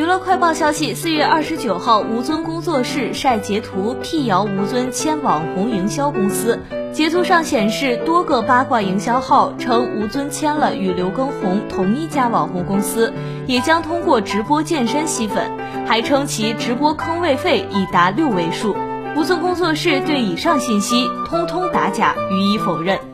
娱乐快报消息四月二十九号吴尊工作室晒截图辟谣吴尊签网红营销公司。截图上显示多个八卦营销号称吴尊签了与刘畊宏同一家网红公司也将通过直播健身吸粉还称其直播坑位费已达六位数。吴尊工作室对以上信息通通打假予以否认。